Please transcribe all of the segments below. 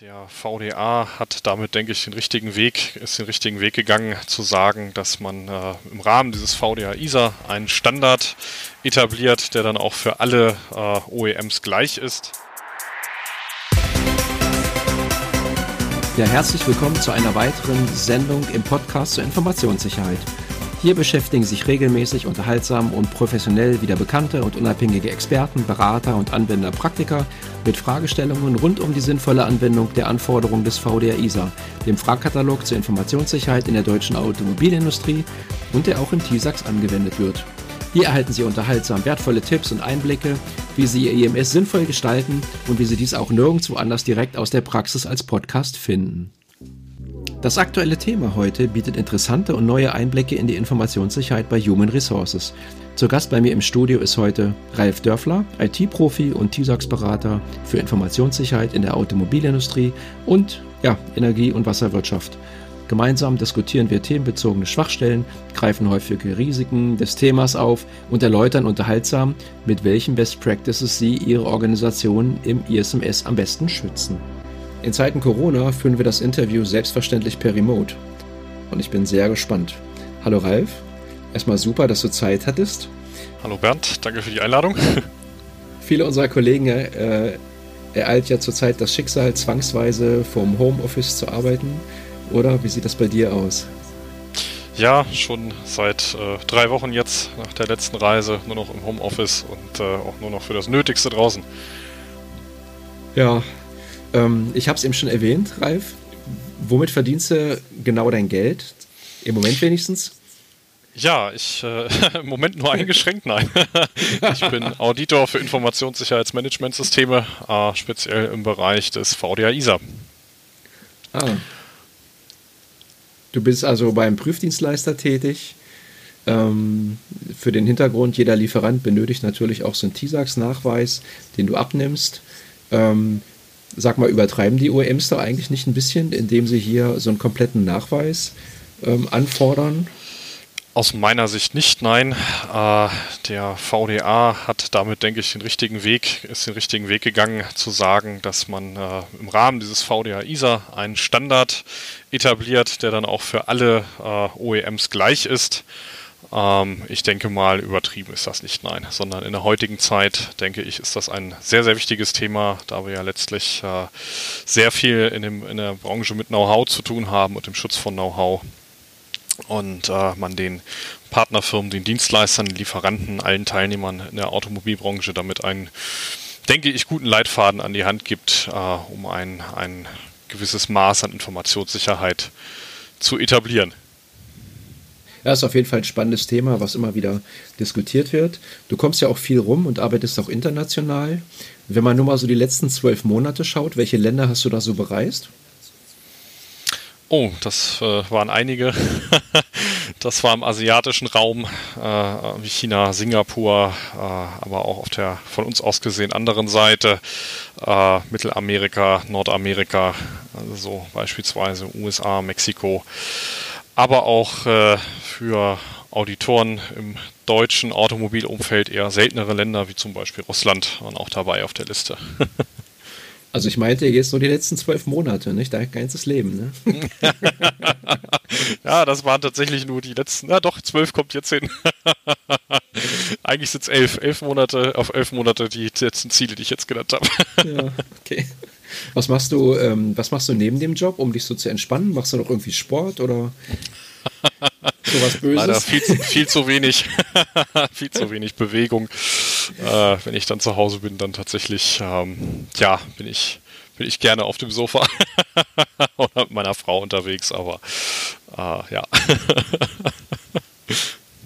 Der VDA hat damit, denke ich, den richtigen Weg, ist den richtigen Weg gegangen, zu sagen, dass man äh, im Rahmen dieses VDA ISA einen Standard etabliert, der dann auch für alle äh, OEMs gleich ist. Ja, herzlich willkommen zu einer weiteren Sendung im Podcast zur Informationssicherheit. Hier beschäftigen sich regelmäßig, unterhaltsam und professionell wieder bekannte und unabhängige Experten, Berater und Anwender Praktiker mit Fragestellungen rund um die sinnvolle Anwendung der Anforderungen des VDR ISA, dem Fragkatalog zur Informationssicherheit in der deutschen Automobilindustrie und der auch im TISAX angewendet wird. Hier erhalten Sie unterhaltsam wertvolle Tipps und Einblicke, wie Sie Ihr IMS sinnvoll gestalten und wie Sie dies auch nirgendwo anders direkt aus der Praxis als Podcast finden. Das aktuelle Thema heute bietet interessante und neue Einblicke in die Informationssicherheit bei Human Resources. Zu Gast bei mir im Studio ist heute Ralf Dörfler, IT-Profi und TISAX-Berater für Informationssicherheit in der Automobilindustrie und ja, Energie- und Wasserwirtschaft. Gemeinsam diskutieren wir themenbezogene Schwachstellen, greifen häufige Risiken des Themas auf und erläutern unterhaltsam, mit welchen Best Practices Sie Ihre Organisation im ISMS am besten schützen. In Zeiten Corona führen wir das Interview selbstverständlich per Remote. Und ich bin sehr gespannt. Hallo Ralf, erstmal super, dass du Zeit hattest. Hallo Bernd, danke für die Einladung. Viele unserer Kollegen äh, ereilt ja zurzeit das Schicksal, zwangsweise vom Homeoffice zu arbeiten. Oder wie sieht das bei dir aus? Ja, schon seit äh, drei Wochen jetzt nach der letzten Reise nur noch im Homeoffice und äh, auch nur noch für das Nötigste draußen. Ja, ähm, ich habe es eben schon erwähnt, Ralf. Womit verdienst du genau dein Geld? Im Moment wenigstens? Ja, ich äh, im Moment nur eingeschränkt, nein. ich bin Auditor für Informationssicherheitsmanagementsysteme, äh, speziell im Bereich des VDA ISA. Ah. Du bist also beim Prüfdienstleister tätig. Ähm, für den Hintergrund, jeder Lieferant benötigt natürlich auch so einen TISAX-Nachweis, den du abnimmst. Ähm, sag mal, übertreiben die OEMs da eigentlich nicht ein bisschen, indem sie hier so einen kompletten Nachweis ähm, anfordern? Aus meiner Sicht nicht, nein. Äh, der VDA hat damit, denke ich, den richtigen Weg, ist den richtigen Weg gegangen, zu sagen, dass man äh, im Rahmen dieses VDA ISA einen Standard etabliert, der dann auch für alle äh, OEMs gleich ist. Ähm, ich denke mal, übertrieben ist das nicht, nein, sondern in der heutigen Zeit, denke ich, ist das ein sehr, sehr wichtiges Thema, da wir ja letztlich äh, sehr viel in, dem, in der Branche mit Know-how zu tun haben und dem Schutz von Know-how und äh, man den Partnerfirmen, den Dienstleistern, den Lieferanten, allen Teilnehmern in der Automobilbranche damit einen, denke ich, guten Leitfaden an die Hand gibt, äh, um ein, ein gewisses Maß an Informationssicherheit zu etablieren. Ja, ist auf jeden Fall ein spannendes Thema, was immer wieder diskutiert wird. Du kommst ja auch viel rum und arbeitest auch international. Wenn man nur mal so die letzten zwölf Monate schaut, welche Länder hast du da so bereist? Oh, das äh, waren einige. das war im asiatischen Raum, äh, wie China, Singapur, äh, aber auch auf der von uns aus gesehen anderen Seite, äh, Mittelamerika, Nordamerika, also so beispielsweise USA, Mexiko aber auch äh, für Auditoren im deutschen Automobilumfeld eher seltenere Länder, wie zum Beispiel Russland, waren auch dabei auf der Liste. Also ich meinte jetzt nur die letzten zwölf Monate, nicht dein ganzes Leben, ne? ja, das waren tatsächlich nur die letzten, na doch, zwölf kommt jetzt hin. Eigentlich sind es elf, elf Monate, auf elf Monate die letzten Ziele, die ich jetzt genannt habe. ja, okay. Was machst du, ähm, was machst du neben dem Job, um dich so zu entspannen? Machst du noch irgendwie Sport oder sowas Böses? Leider viel, viel zu wenig, viel zu wenig Bewegung. Äh, wenn ich dann zu Hause bin, dann tatsächlich, ähm, ja, bin ich, bin ich gerne auf dem Sofa oder mit meiner Frau unterwegs, aber äh, ja.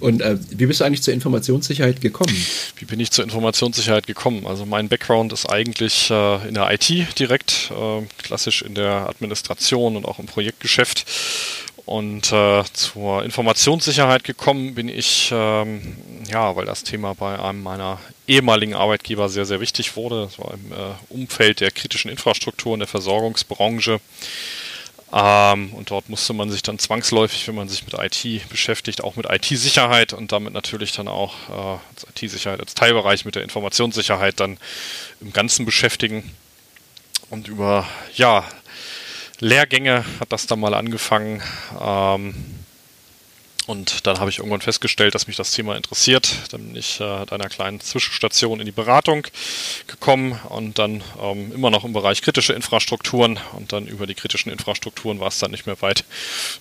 Und äh, wie bist du eigentlich zur Informationssicherheit gekommen? Wie bin ich zur Informationssicherheit gekommen? Also mein Background ist eigentlich äh, in der IT direkt, äh, klassisch in der Administration und auch im Projektgeschäft. Und äh, zur Informationssicherheit gekommen bin ich, ähm, ja, weil das Thema bei einem meiner ehemaligen Arbeitgeber sehr, sehr wichtig wurde. Das war im äh, Umfeld der kritischen Infrastruktur in der Versorgungsbranche. Ähm, und dort musste man sich dann zwangsläufig, wenn man sich mit IT beschäftigt, auch mit IT-Sicherheit und damit natürlich dann auch äh, IT-Sicherheit als Teilbereich mit der Informationssicherheit dann im Ganzen beschäftigen. Und über ja, Lehrgänge hat das dann mal angefangen. Ähm, und dann habe ich irgendwann festgestellt, dass mich das Thema interessiert. Dann bin ich äh, mit einer kleinen Zwischenstation in die Beratung gekommen und dann ähm, immer noch im Bereich kritische Infrastrukturen. Und dann über die kritischen Infrastrukturen war es dann nicht mehr weit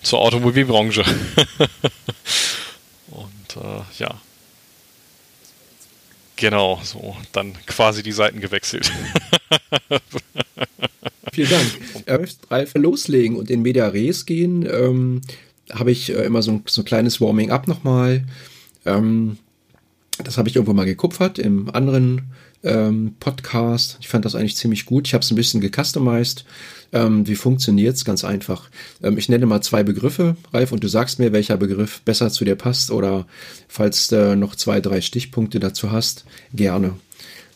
zur Automobilbranche. und äh, ja. Genau, so dann quasi die Seiten gewechselt. Vielen Dank. Äh, Ralf, loslegen und in Media Res gehen. Ähm, habe ich äh, immer so ein, so ein kleines Warming-up nochmal. Ähm, das habe ich irgendwo mal gekupfert im anderen ähm, Podcast. Ich fand das eigentlich ziemlich gut. Ich habe es ein bisschen gecustomized. Ähm, wie funktioniert's? Ganz einfach. Ähm, ich nenne mal zwei Begriffe, Ralf, und du sagst mir, welcher Begriff besser zu dir passt oder falls du noch zwei, drei Stichpunkte dazu hast, gerne.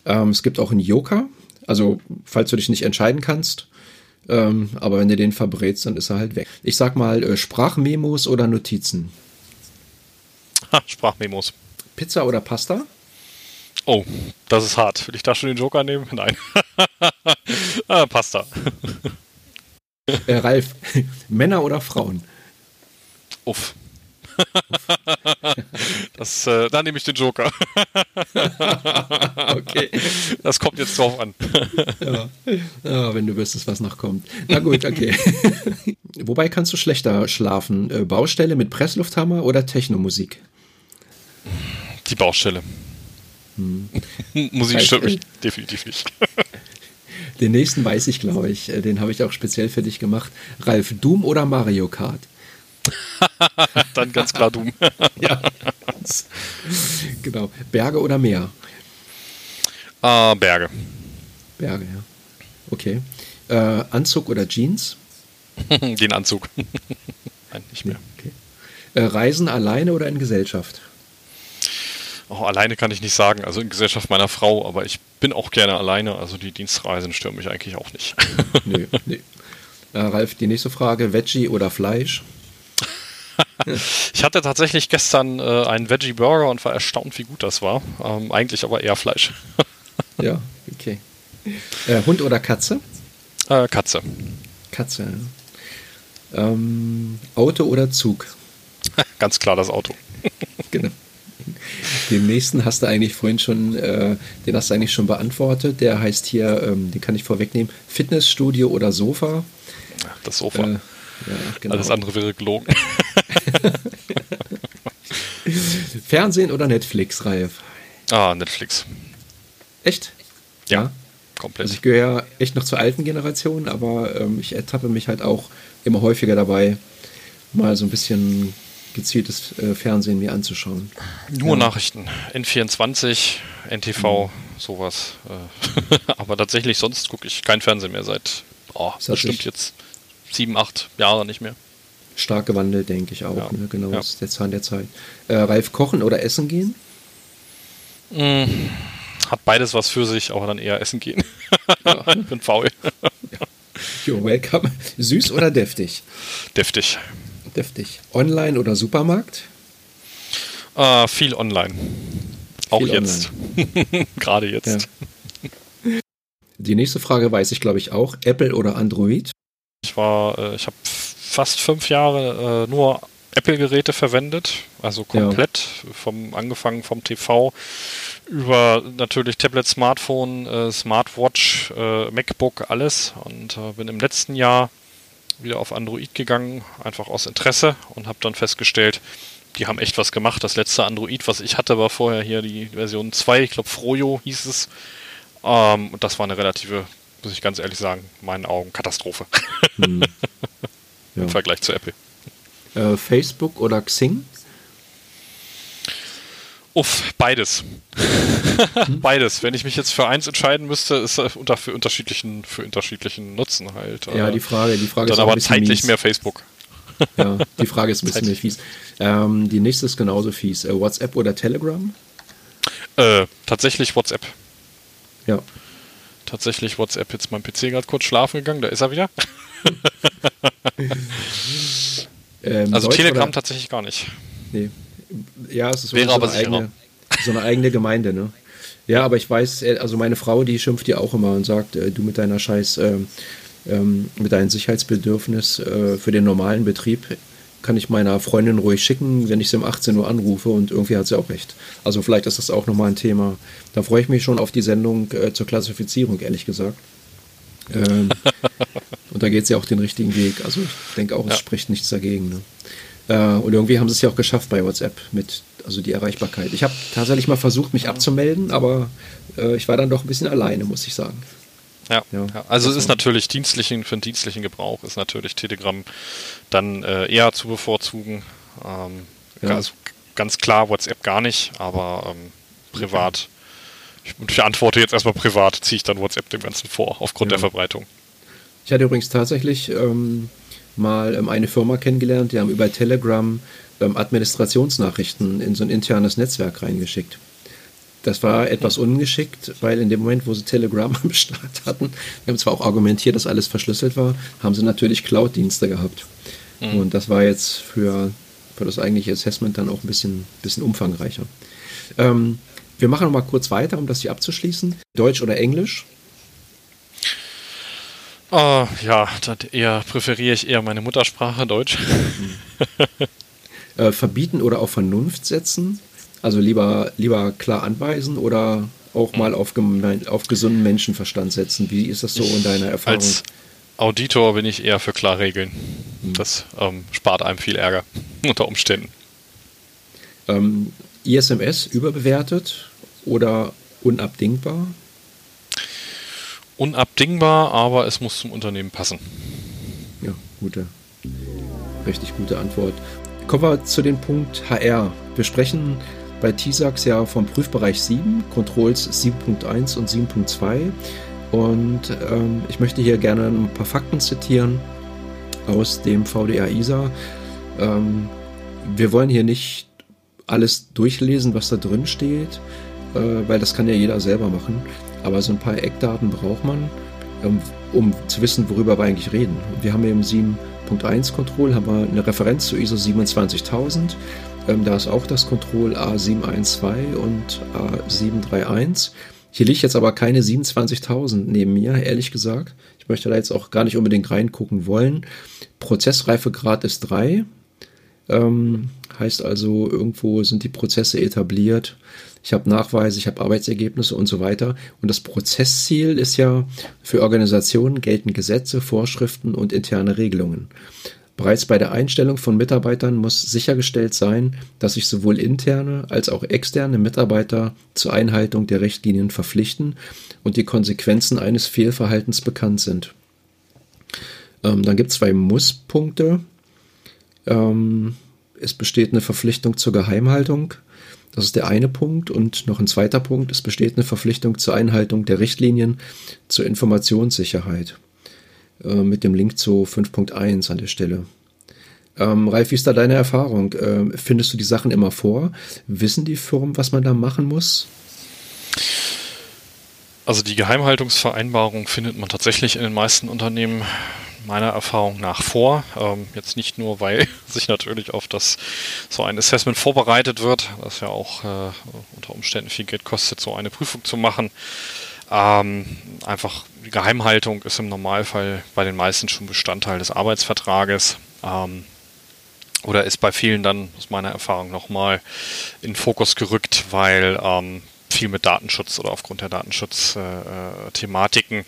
Ähm, es gibt auch einen Joker. Also, falls du dich nicht entscheiden kannst, ähm, aber wenn du den verbrätst, dann ist er halt weg. Ich sag mal äh, Sprachmemos oder Notizen. Ha, Sprachmemos. Pizza oder Pasta? Oh, das ist hart. Will ich da schon den Joker nehmen? Nein. ah, Pasta. äh, Ralf, Männer oder Frauen? Uff. Das, äh, da nehme ich den Joker. okay. Das kommt jetzt drauf an. ja. ja. wenn du wüsstest, was noch kommt. Na gut, okay. Wobei kannst du schlechter schlafen? Äh, Baustelle mit Presslufthammer oder Technomusik? Die Baustelle. Hm. Musik stört mich definitiv nicht. Den nächsten weiß ich, glaube ich. Äh, den habe ich auch speziell für dich gemacht. Ralf, Doom oder Mario Kart? Dann ganz klar Doom. ja. Genau. Berge oder Meer? Uh, Berge. Berge, ja. Okay. Äh, Anzug oder Jeans? Den Anzug. Nein, nicht mehr. Okay. Äh, Reisen alleine oder in Gesellschaft? Oh, alleine kann ich nicht sagen, also in Gesellschaft meiner Frau, aber ich bin auch gerne alleine, also die Dienstreisen stören mich eigentlich auch nicht. nee, nee. Äh, Ralf, die nächste Frage, Veggie oder Fleisch? ich hatte tatsächlich gestern äh, einen Veggie Burger und war erstaunt, wie gut das war. Ähm, eigentlich aber eher Fleisch. ja, okay. Äh, Hund oder Katze? Äh, Katze. Katze. Ja. Ähm, Auto oder Zug? Ganz klar das Auto. genau. Den nächsten hast du eigentlich vorhin schon, äh, den hast du eigentlich schon beantwortet. Der heißt hier, ähm, den kann ich vorwegnehmen, Fitnessstudio oder Sofa. Das Sofa. Äh, ja, genau. Alles andere wäre gelogen. Fernsehen oder Netflix, Ralf? Ah, Netflix. Echt? Ja, ja. komplett. Also ich gehöre ja echt noch zur alten Generation, aber ähm, ich ertappe mich halt auch immer häufiger dabei, mal so ein bisschen gezieltes äh, Fernsehen mir anzuschauen. Nur ja. Nachrichten. N24, NTV, mhm. sowas. Äh, aber tatsächlich, sonst gucke ich kein Fernsehen mehr seit oh, bestimmt jetzt sieben, acht Jahre nicht mehr. Stark gewandelt, denke ich auch. Ja. Ne? Genau, ja. ist der Zahn der Zeit. Äh, Ralf, kochen oder essen gehen? Mm, hat beides was für sich, aber dann eher essen gehen. Ja. ich bin faul. You're welcome. Süß oder deftig? Deftig. Deftig. Online oder Supermarkt? Uh, viel online. Auch viel jetzt. Gerade jetzt. Ja. Die nächste Frage weiß ich, glaube ich, auch. Apple oder Android? Ich war, äh, ich habe fast fünf Jahre äh, nur Apple-Geräte verwendet, also komplett, ja. vom angefangen vom TV über natürlich Tablet, Smartphone, äh, Smartwatch, äh, MacBook, alles und äh, bin im letzten Jahr wieder auf Android gegangen, einfach aus Interesse und habe dann festgestellt, die haben echt was gemacht. Das letzte Android, was ich hatte, war vorher hier die Version 2, ich glaube Froyo hieß es. Ähm, und das war eine relative muss ich ganz ehrlich sagen, in meinen Augen Katastrophe. Hm. Ja. Im Vergleich zu Apple. Äh, Facebook oder Xing? Uff, beides. Hm. beides. Wenn ich mich jetzt für eins entscheiden müsste, ist es unter, für unterschiedlichen, für unterschiedlichen Nutzen halt. Ja, die Frage, die Frage dann ist aber zeitlich mies. mehr Facebook. ja, die Frage ist ein bisschen mehr fies. Ähm, die nächste ist genauso fies. Äh, WhatsApp oder Telegram? Äh, tatsächlich WhatsApp. Ja tatsächlich WhatsApp jetzt mein PC gerade kurz schlafen gegangen, da ist er wieder. ähm, also Deutsch Telegram oder? tatsächlich gar nicht. Nee. Ja, es ist Wäre so, aber eine eigene, so eine eigene Gemeinde, ne? Ja, aber ich weiß, äh, also meine Frau, die schimpft ja auch immer und sagt, äh, du mit deiner scheiß äh, ähm, mit deinem Sicherheitsbedürfnis äh, für den normalen Betrieb kann ich meiner Freundin ruhig schicken, wenn ich sie um 18 Uhr anrufe und irgendwie hat sie auch recht. Also vielleicht ist das auch nochmal ein Thema. Da freue ich mich schon auf die Sendung äh, zur Klassifizierung, ehrlich gesagt. Ähm, und da geht es ja auch den richtigen Weg. Also ich denke auch, es ja. spricht nichts dagegen. Ne? Äh, und irgendwie haben sie es ja auch geschafft bei WhatsApp mit also die Erreichbarkeit. Ich habe tatsächlich mal versucht, mich abzumelden, aber äh, ich war dann doch ein bisschen alleine, muss ich sagen. Ja, ja. also es ist natürlich dienstlichen, für den dienstlichen Gebrauch ist natürlich Telegram dann äh, eher zu bevorzugen. Ähm, ja. also ganz klar WhatsApp gar nicht, aber ähm, privat. Ich, ich, antworte jetzt erstmal privat, ziehe ich dann WhatsApp dem Ganzen vor, aufgrund ja. der Verbreitung. Ich hatte übrigens tatsächlich ähm, mal ähm, eine Firma kennengelernt, die haben über Telegram ähm, Administrationsnachrichten in so ein internes Netzwerk reingeschickt. Das war etwas ungeschickt, weil in dem Moment, wo sie Telegram am Start hatten, wir haben zwar auch argumentiert, dass alles verschlüsselt war, haben sie natürlich Cloud-Dienste gehabt. Mhm. Und das war jetzt für, für das eigentliche Assessment dann auch ein bisschen, bisschen umfangreicher. Ähm, wir machen noch mal kurz weiter, um das hier abzuschließen. Deutsch oder Englisch? Uh, ja, dann eher präferiere ich eher meine Muttersprache, Deutsch. Mhm. äh, verbieten oder auf Vernunft setzen? Also lieber, lieber klar anweisen oder auch mal auf, auf gesunden Menschenverstand setzen? Wie ist das so in deiner Erfahrung? Als Auditor bin ich eher für klar Regeln. Hm. Das ähm, spart einem viel Ärger unter Umständen. Ähm, ISMS überbewertet oder unabdingbar? Unabdingbar, aber es muss zum Unternehmen passen. Ja, gute, richtig gute Antwort. Kommen wir zu dem Punkt HR. Wir sprechen bei TISAX ja vom Prüfbereich 7, Controls 7.1 und 7.2. Und ähm, ich möchte hier gerne ein paar Fakten zitieren aus dem VDR ISA. Ähm, wir wollen hier nicht alles durchlesen, was da drin steht, äh, weil das kann ja jeder selber machen. Aber so ein paar Eckdaten braucht man, ähm, um zu wissen, worüber wir eigentlich reden. wir haben eben 7 1 Control haben wir eine Referenz zu ISO 27000. Ähm, da ist auch das Control A712 und A731. Hier liegt jetzt aber keine 27.000 neben mir, ehrlich gesagt. Ich möchte da jetzt auch gar nicht unbedingt reingucken wollen. Prozessreifegrad ist 3. Ähm, heißt also, irgendwo sind die Prozesse etabliert. Ich habe Nachweise, ich habe Arbeitsergebnisse und so weiter. Und das Prozessziel ist ja, für Organisationen gelten Gesetze, Vorschriften und interne Regelungen. Bereits bei der Einstellung von Mitarbeitern muss sichergestellt sein, dass sich sowohl interne als auch externe Mitarbeiter zur Einhaltung der Richtlinien verpflichten und die Konsequenzen eines Fehlverhaltens bekannt sind. Ähm, dann gibt es zwei Muss-Punkte. Ähm, es besteht eine Verpflichtung zur Geheimhaltung. Das ist der eine Punkt. Und noch ein zweiter Punkt, es besteht eine Verpflichtung zur Einhaltung der Richtlinien zur Informationssicherheit. Äh, mit dem Link zu 5.1 an der Stelle. Ähm, Ralf, wie ist da deine Erfahrung? Ähm, findest du die Sachen immer vor? Wissen die Firmen, was man da machen muss? Also die Geheimhaltungsvereinbarung findet man tatsächlich in den meisten Unternehmen meiner Erfahrung nach vor. Ähm, jetzt nicht nur, weil sich natürlich auf das so ein Assessment vorbereitet wird, das ja auch äh, unter Umständen viel Geld kostet, so eine Prüfung zu machen. Ähm, einfach Geheimhaltung ist im Normalfall bei den meisten schon Bestandteil des Arbeitsvertrages. Ähm, oder ist bei vielen dann aus meiner Erfahrung nochmal in den Fokus gerückt, weil ähm, viel mit Datenschutz oder aufgrund der Datenschutzthematiken, äh,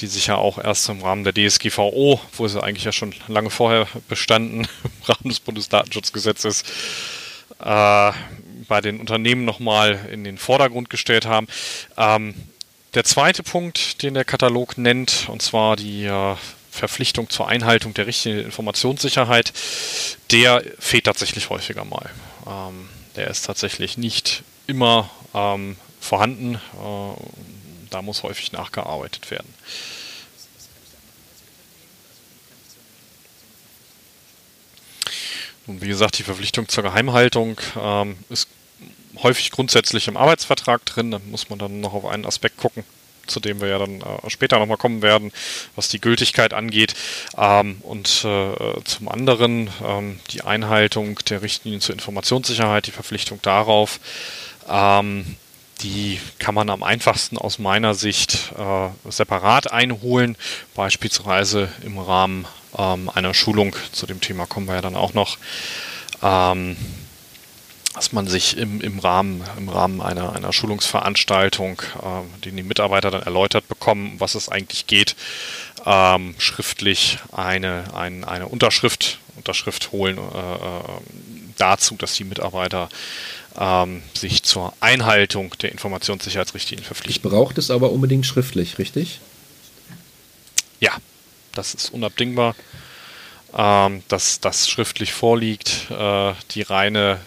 die sich ja auch erst im Rahmen der DSGVO, wo sie eigentlich ja schon lange vorher bestanden, im Rahmen des Bundesdatenschutzgesetzes, äh, bei den Unternehmen nochmal in den Vordergrund gestellt haben. Ähm, der zweite Punkt, den der Katalog nennt, und zwar die äh, Verpflichtung zur Einhaltung der richtigen Informationssicherheit, der fehlt tatsächlich häufiger mal. Ähm, der ist tatsächlich nicht immer ähm, vorhanden. Äh, da muss häufig nachgearbeitet werden. Und wie gesagt, die Verpflichtung zur Geheimhaltung ähm, ist häufig grundsätzlich im Arbeitsvertrag drin. Da muss man dann noch auf einen Aspekt gucken, zu dem wir ja dann äh, später nochmal kommen werden, was die Gültigkeit angeht. Ähm, und äh, zum anderen ähm, die Einhaltung der Richtlinien zur Informationssicherheit, die Verpflichtung darauf, ähm, die kann man am einfachsten aus meiner Sicht äh, separat einholen, beispielsweise im Rahmen ähm, einer Schulung. Zu dem Thema kommen wir ja dann auch noch. Ähm, dass man sich im, im Rahmen, im Rahmen einer, einer Schulungsveranstaltung, äh, die die Mitarbeiter dann erläutert bekommen, was es eigentlich geht, ähm, schriftlich eine, ein, eine Unterschrift, Unterschrift holen äh, äh dazu, dass die Mitarbeiter ähm, sich zur Einhaltung der Informationssicherheitsrichtlinien verpflichten. Ich brauche das aber unbedingt schriftlich, richtig? Ja, das ist unabdingbar, ähm, dass das schriftlich vorliegt. Äh, die reine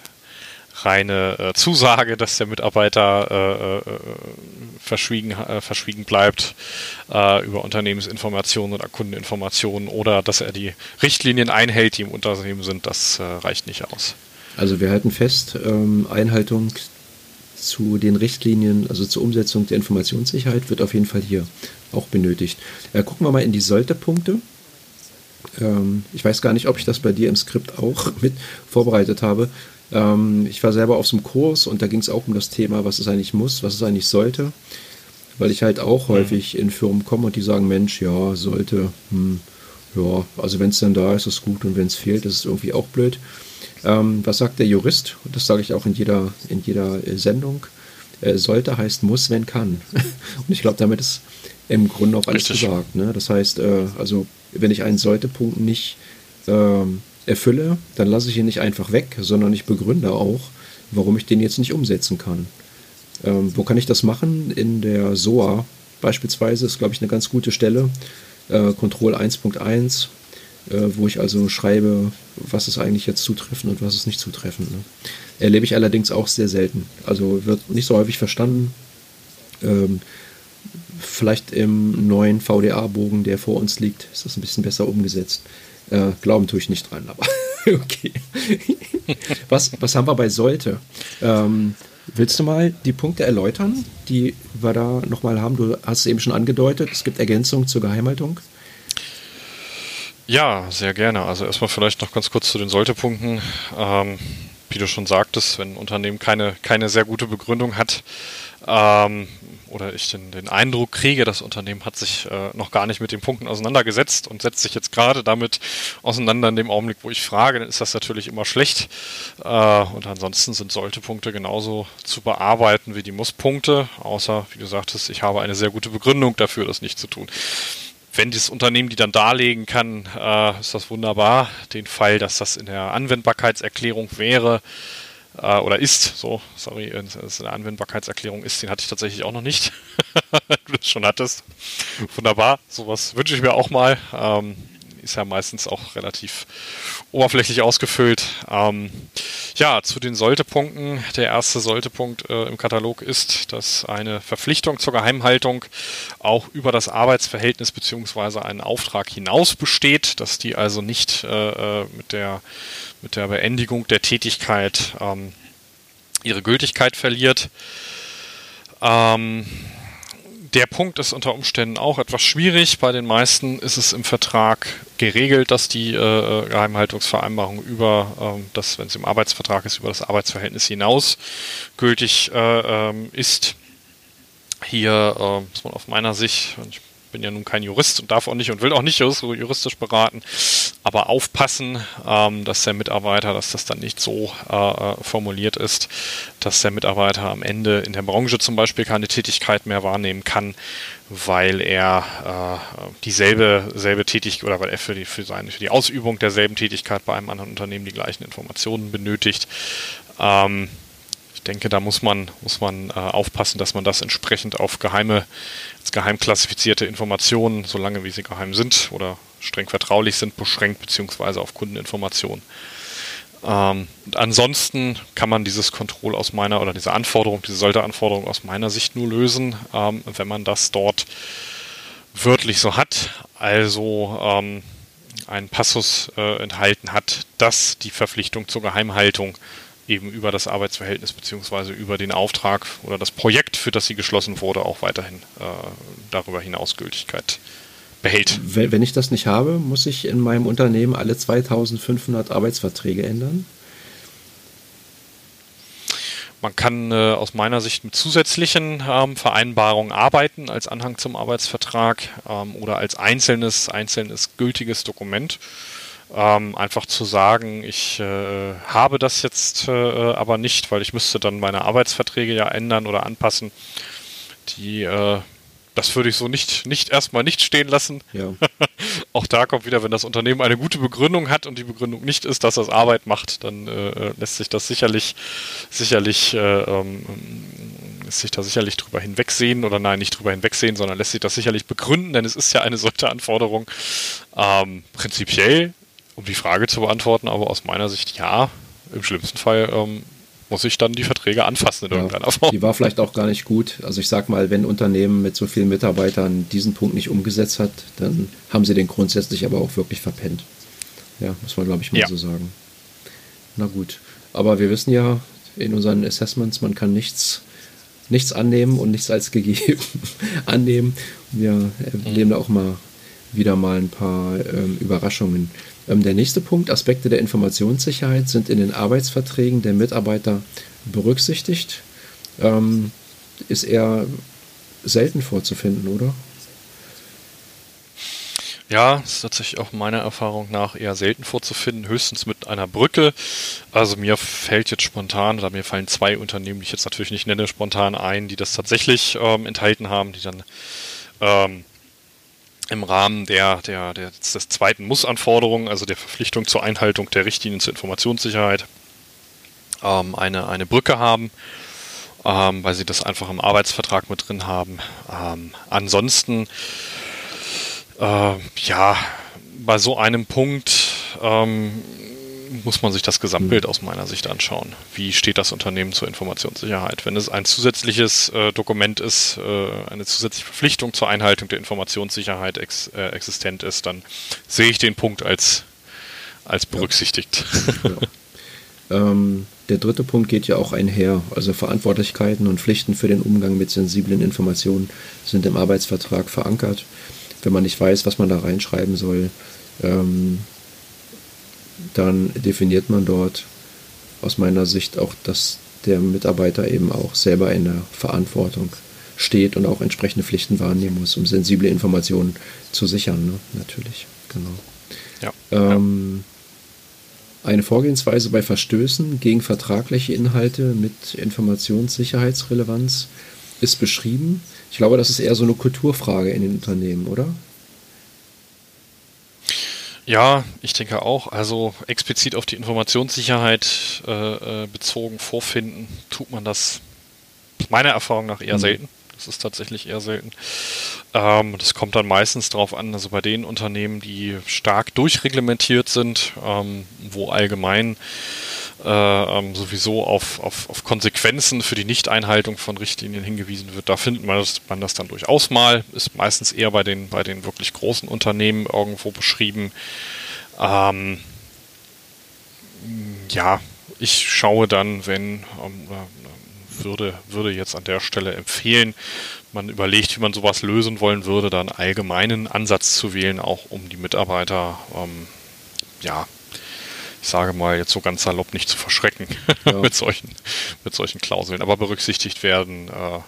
reine äh, Zusage, dass der Mitarbeiter äh, äh, verschwiegen, äh, verschwiegen bleibt äh, über Unternehmensinformationen oder Kundeninformationen oder dass er die Richtlinien einhält, die im Unternehmen sind, das äh, reicht nicht aus. Also wir halten fest, ähm, Einhaltung zu den Richtlinien, also zur Umsetzung der Informationssicherheit, wird auf jeden Fall hier auch benötigt. Gucken wir mal in die Sollte-Punkte. Ähm, ich weiß gar nicht, ob ich das bei dir im Skript auch mit vorbereitet habe. Ähm, ich war selber auf so einem Kurs und da ging es auch um das Thema, was es eigentlich muss, was es eigentlich sollte. Weil ich halt auch mhm. häufig in Firmen komme und die sagen, Mensch, ja, sollte, hm, ja, also wenn es dann da ist, ist es gut und wenn es fehlt, ist es irgendwie auch blöd. Ähm, was sagt der Jurist? Und das sage ich auch in jeder, in jeder äh, Sendung. Äh, sollte heißt muss, wenn kann. und ich glaube, damit ist im Grunde auch alles Richtig. gesagt. Ne? Das heißt, äh, also wenn ich einen Sollte-Punkt nicht ähm, erfülle, dann lasse ich ihn nicht einfach weg, sondern ich begründe auch, warum ich den jetzt nicht umsetzen kann. Ähm, wo kann ich das machen? In der SOA beispielsweise ist, glaube ich, eine ganz gute Stelle. Äh, Control 1.1 äh, wo ich also schreibe, was ist eigentlich jetzt zutreffend und was ist nicht zutreffend. Ne? Erlebe ich allerdings auch sehr selten. Also wird nicht so häufig verstanden. Ähm, vielleicht im neuen VDA-Bogen, der vor uns liegt, ist das ein bisschen besser umgesetzt. Äh, glauben tue ich nicht dran, aber okay. was, was haben wir bei sollte? Ähm, willst du mal die Punkte erläutern, die wir da nochmal haben? Du hast es eben schon angedeutet, es gibt Ergänzungen zur Geheimhaltung. Ja, sehr gerne. Also erstmal vielleicht noch ganz kurz zu den Sollte-Punkten. Ähm, wie du schon sagtest, wenn ein Unternehmen keine, keine sehr gute Begründung hat ähm, oder ich den, den Eindruck kriege, das Unternehmen hat sich äh, noch gar nicht mit den Punkten auseinandergesetzt und setzt sich jetzt gerade damit auseinander in dem Augenblick, wo ich frage, dann ist das natürlich immer schlecht. Äh, und ansonsten sind Sollte-Punkte genauso zu bearbeiten wie die Muss-Punkte, außer, wie du sagtest, ich habe eine sehr gute Begründung dafür, das nicht zu tun wenn das Unternehmen die dann darlegen kann, äh, ist das wunderbar. Den Fall, dass das in der Anwendbarkeitserklärung wäre äh, oder ist, so, sorry, dass es in der Anwendbarkeitserklärung ist, den hatte ich tatsächlich auch noch nicht. du das schon hattest. Wunderbar, sowas wünsche ich mir auch mal. Ähm, ist ja meistens auch relativ oberflächlich ausgefüllt. Ähm, ja, zu den Sollte-Punkten. Der erste Sollte-Punkt äh, im Katalog ist, dass eine Verpflichtung zur Geheimhaltung auch über das Arbeitsverhältnis bzw. einen Auftrag hinaus besteht, dass die also nicht äh, äh, mit, der, mit der Beendigung der Tätigkeit ähm, ihre Gültigkeit verliert. Ähm, der Punkt ist unter Umständen auch etwas schwierig. Bei den meisten ist es im Vertrag geregelt, dass die äh, Geheimhaltungsvereinbarung über äh, das, wenn es im Arbeitsvertrag ist, über das Arbeitsverhältnis hinaus gültig äh, ähm, ist. Hier äh, muss man auf meiner Sicht, ich bin ja nun kein Jurist und darf auch nicht und will auch nicht juristisch beraten, aber aufpassen, ähm, dass der Mitarbeiter, dass das dann nicht so äh, äh, formuliert ist, dass der Mitarbeiter am Ende in der Branche zum Beispiel keine Tätigkeit mehr wahrnehmen kann, weil er äh, dieselbe selbe Tätigkeit oder weil er für die, für, seine, für die Ausübung derselben Tätigkeit bei einem anderen Unternehmen die gleichen Informationen benötigt. Ähm, denke, da muss man, muss man äh, aufpassen, dass man das entsprechend auf geheime, als geheim klassifizierte Informationen, solange wie sie geheim sind oder streng vertraulich sind, beschränkt, beziehungsweise auf Kundeninformationen. Ähm, und ansonsten kann man dieses Kontroll aus meiner oder diese Anforderung, diese sollte Anforderung aus meiner Sicht nur lösen, ähm, wenn man das dort wörtlich so hat. Also ähm, einen Passus äh, enthalten hat, dass die Verpflichtung zur Geheimhaltung eben über das Arbeitsverhältnis beziehungsweise über den Auftrag oder das Projekt, für das sie geschlossen wurde, auch weiterhin äh, darüber hinaus Gültigkeit behält. Wenn ich das nicht habe, muss ich in meinem Unternehmen alle 2500 Arbeitsverträge ändern? Man kann äh, aus meiner Sicht mit zusätzlichen ähm, Vereinbarungen arbeiten als Anhang zum Arbeitsvertrag ähm, oder als einzelnes, einzelnes gültiges Dokument. Ähm, einfach zu sagen, ich äh, habe das jetzt äh, aber nicht, weil ich müsste dann meine Arbeitsverträge ja ändern oder anpassen. Die äh, das würde ich so nicht, nicht erstmal nicht stehen lassen. Ja. Auch da kommt wieder, wenn das Unternehmen eine gute Begründung hat und die Begründung nicht ist, dass das Arbeit macht, dann äh, lässt sich das sicherlich, sicherlich, äh, ähm, lässt sich da sicherlich drüber hinwegsehen oder nein, nicht drüber hinwegsehen, sondern lässt sich das sicherlich begründen, denn es ist ja eine solche Anforderung. Ähm, prinzipiell, um die Frage zu beantworten, aber aus meiner Sicht ja, im schlimmsten Fall ähm, muss ich dann die Verträge anfassen in ja, irgendeiner Form. Die war vielleicht auch gar nicht gut. Also ich sag mal, wenn ein Unternehmen mit so vielen Mitarbeitern diesen Punkt nicht umgesetzt hat, dann haben sie den grundsätzlich aber auch wirklich verpennt. Ja, muss man glaube ich mal ja. so sagen. Na gut. Aber wir wissen ja in unseren Assessments, man kann nichts, nichts annehmen und nichts als gegeben annehmen. Wir erleben mhm. da auch mal wieder mal ein paar ähm, Überraschungen. Ähm, der nächste Punkt, Aspekte der Informationssicherheit sind in den Arbeitsverträgen der Mitarbeiter berücksichtigt. Ähm, ist eher selten vorzufinden, oder? Ja, ist tatsächlich auch meiner Erfahrung nach eher selten vorzufinden, höchstens mit einer Brücke. Also mir fällt jetzt spontan, oder mir fallen zwei Unternehmen, die ich jetzt natürlich nicht nenne, spontan ein, die das tatsächlich ähm, enthalten haben, die dann ähm, im Rahmen der, der, der, des zweiten Muss-Anforderungen, also der Verpflichtung zur Einhaltung der Richtlinien zur Informationssicherheit, ähm, eine, eine Brücke haben, ähm, weil sie das einfach im Arbeitsvertrag mit drin haben. Ähm, ansonsten, äh, ja, bei so einem Punkt ähm, muss man sich das Gesamtbild aus meiner Sicht anschauen. Wie steht das Unternehmen zur Informationssicherheit? Wenn es ein zusätzliches äh, Dokument ist, äh, eine zusätzliche Verpflichtung zur Einhaltung der Informationssicherheit ex, äh, existent ist, dann sehe ich den Punkt als, als berücksichtigt. Ja. ähm, der dritte Punkt geht ja auch einher. Also Verantwortlichkeiten und Pflichten für den Umgang mit sensiblen Informationen sind im Arbeitsvertrag verankert. Wenn man nicht weiß, was man da reinschreiben soll, ähm, dann definiert man dort aus meiner Sicht auch, dass der Mitarbeiter eben auch selber in der Verantwortung steht und auch entsprechende Pflichten wahrnehmen muss, um sensible Informationen zu sichern. Ne? Natürlich, genau. Ja, ähm. Eine Vorgehensweise bei Verstößen gegen vertragliche Inhalte mit Informationssicherheitsrelevanz ist beschrieben. Ich glaube, das ist eher so eine Kulturfrage in den Unternehmen, oder? Ja, ich denke auch. Also explizit auf die Informationssicherheit äh, äh, bezogen vorfinden, tut man das meiner Erfahrung nach eher mhm. selten. Das ist tatsächlich eher selten. Ähm, das kommt dann meistens darauf an, also bei den Unternehmen, die stark durchreglementiert sind, ähm, wo allgemein äh, ähm, sowieso auf, auf, auf Konsequenzen für die Nichteinhaltung von Richtlinien hingewiesen wird. Da findet man das, man das dann durchaus mal. Ist meistens eher bei den, bei den wirklich großen Unternehmen irgendwo beschrieben. Ähm, ja, ich schaue dann, wenn, ähm, äh, würde, würde jetzt an der Stelle empfehlen, man überlegt, wie man sowas lösen wollen würde, dann allgemeinen Ansatz zu wählen, auch um die Mitarbeiter ähm, ja, ich sage mal jetzt so ganz salopp nicht zu verschrecken ja. mit, solchen, mit solchen Klauseln. Aber berücksichtigt werden äh,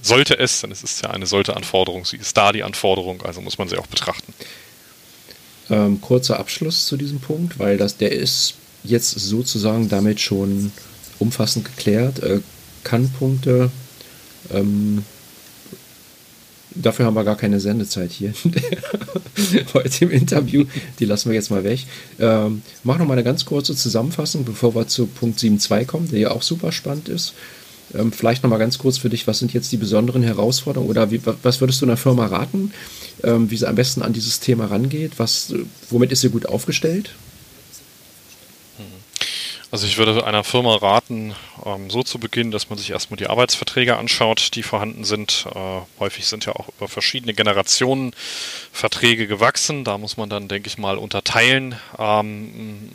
sollte es, denn es ist ja eine sollte Anforderung, sie ist da die Anforderung, also muss man sie auch betrachten. Ähm, kurzer Abschluss zu diesem Punkt, weil das, der ist jetzt sozusagen damit schon umfassend geklärt. Äh, Kannpunkte ähm, Dafür haben wir gar keine Sendezeit hier heute im Interview. Die lassen wir jetzt mal weg. Ähm, mach noch mal eine ganz kurze Zusammenfassung, bevor wir zu Punkt 7.2 kommen, der ja auch super spannend ist. Ähm, vielleicht noch mal ganz kurz für dich, was sind jetzt die besonderen Herausforderungen oder wie, was würdest du einer Firma raten, ähm, wie sie am besten an dieses Thema rangeht? Was, womit ist sie gut aufgestellt? Also ich würde einer Firma raten, ähm, so zu beginnen, dass man sich erstmal die Arbeitsverträge anschaut, die vorhanden sind. Äh, häufig sind ja auch über verschiedene Generationen Verträge gewachsen. Da muss man dann, denke ich mal, unterteilen, ähm,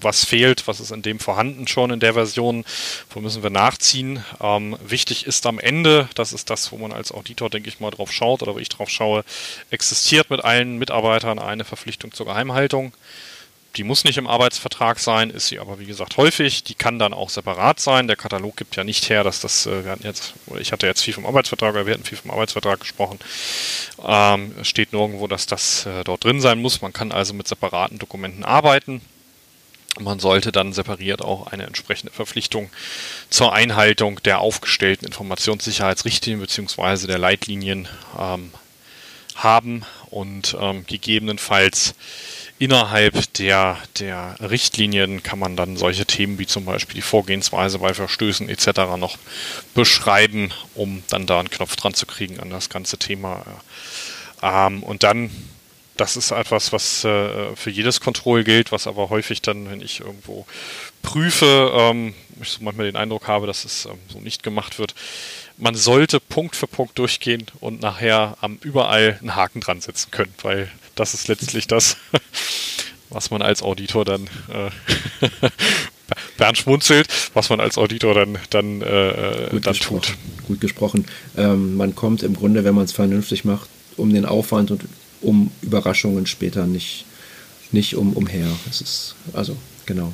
was fehlt, was ist in dem vorhanden schon in der Version, wo müssen wir nachziehen. Ähm, wichtig ist am Ende, das ist das, wo man als Auditor, denke ich mal, drauf schaut oder wo ich drauf schaue, existiert mit allen Mitarbeitern eine Verpflichtung zur Geheimhaltung Die muss nicht im Arbeitsvertrag sein, ist sie aber wie gesagt häufig. Die kann dann auch separat sein. Der Katalog gibt ja nicht her, dass das, äh, wir hatten jetzt, ich hatte jetzt viel vom Arbeitsvertrag, oder wir hatten viel vom Arbeitsvertrag gesprochen. Ähm, steht nirgendwo, dass das äh, dort drin sein muss. Man kann also mit separaten Dokumenten arbeiten. Man sollte dann separiert auch eine entsprechende Verpflichtung zur Einhaltung der aufgestellten Informationssicherheitsrichtlinien bzw. der Leitlinien ähm, haben und ähm, gegebenenfalls innerhalb der, der Richtlinien kann man dann solche Themen wie zum Beispiel die Vorgehensweise bei Verstößen etc. noch beschreiben, um dann da einen Knopf dran zu kriegen an das ganze Thema. Ähm, und dann, das ist etwas, was äh, für jedes Kontroll gilt, was aber häufig dann, wenn ich irgendwo prüfe, ähm, ich so manchmal den Eindruck habe, dass es ähm, so nicht gemacht wird, man sollte Punkt für Punkt durchgehen und nachher am überall einen Haken dran setzen können, weil das ist letztlich das, was man als Auditor dann äh, Bernd schmunzelt, was man als Auditor dann, dann, äh, Gut dann tut. Gut gesprochen. Ähm, man kommt im Grunde, wenn man es vernünftig macht, um den Aufwand und um Überraschungen später nicht, nicht um, umher. Das ist, also, genau.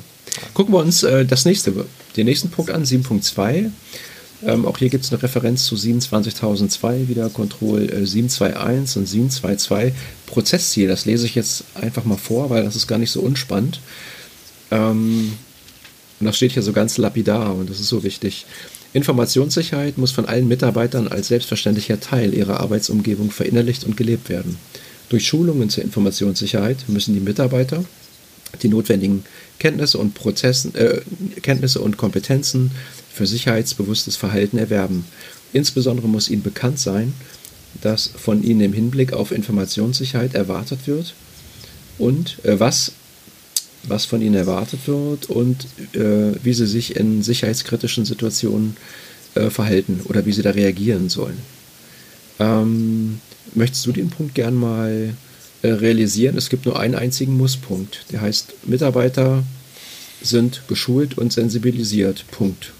Gucken wir uns äh, das nächste, den nächsten Punkt an, 7.2. Ähm, auch hier gibt es eine Referenz zu 27.002, wieder Control äh, 721 und 722. Prozessziel, das lese ich jetzt einfach mal vor, weil das ist gar nicht so unspannend. Ähm, und das steht hier so ganz lapidar und das ist so wichtig. Informationssicherheit muss von allen Mitarbeitern als selbstverständlicher Teil ihrer Arbeitsumgebung verinnerlicht und gelebt werden. Durch Schulungen zur Informationssicherheit müssen die Mitarbeiter die notwendigen Kenntnisse und Prozessen, äh, Kenntnisse und Kompetenzen für sicherheitsbewusstes Verhalten erwerben. Insbesondere muss ihnen bekannt sein, dass von ihnen im Hinblick auf Informationssicherheit erwartet wird und äh, was, was von ihnen erwartet wird und äh, wie sie sich in sicherheitskritischen Situationen äh, verhalten oder wie sie da reagieren sollen. Ähm, möchtest du den Punkt gern mal realisieren? Es gibt nur einen einzigen Musspunkt. Der heißt, Mitarbeiter sind geschult und sensibilisiert. Punkt.